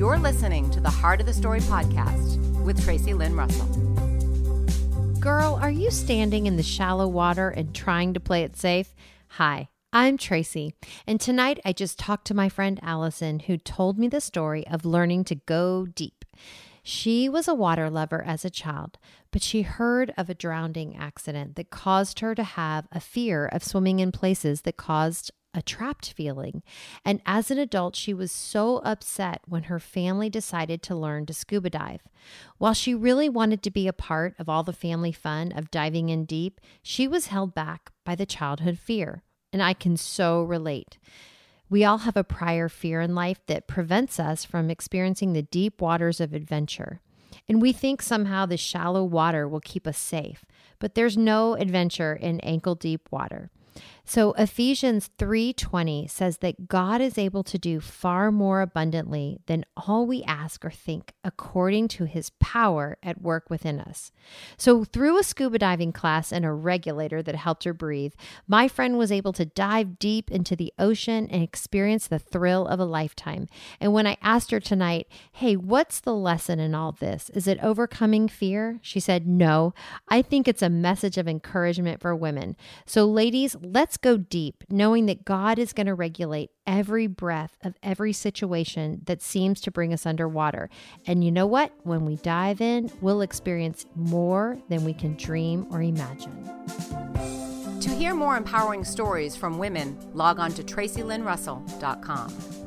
You're listening to the Heart of the Story podcast with Tracey Lynn Russell. Girl, are you standing in the shallow water and trying to play it safe? Hi. I'm Tracey, and tonight I just talked to my friend Allison, who told me the story of learning to go deep. She was a water lover as a child, but she heard of a drowning accident that caused her to have a fear of swimming in places that caused a trapped feeling. And as an adult, she was so upset when her family decided to learn to scuba dive. While she really wanted to be a part of all the family fun of diving in deep, she was held back by the childhood fear and I can so relate. We all have a prior fear in life that prevents us from experiencing the deep waters of adventure. And we think somehow the shallow water will keep us safe, but there's no adventure in ankle deep water. So Ephesians 3:20 says that God is able to do far more abundantly than all we ask or think according to his power at work within us. So through a scuba diving class and a regulator that helped her breathe, my friend was able to dive deep into the ocean and experience the thrill of a lifetime. And when I asked her tonight, "Hey, what's the lesson in all this? Is it overcoming fear?" She said, "No. I think it's a message of encouragement for women. So ladies, let's go deep, knowing that God is going to regulate every breath of every situation that seems to bring us underwater. And you know what? When we dive in, we'll experience more than we can dream or imagine. To hear more empowering stories from women, log on to tracylynnrussell.com.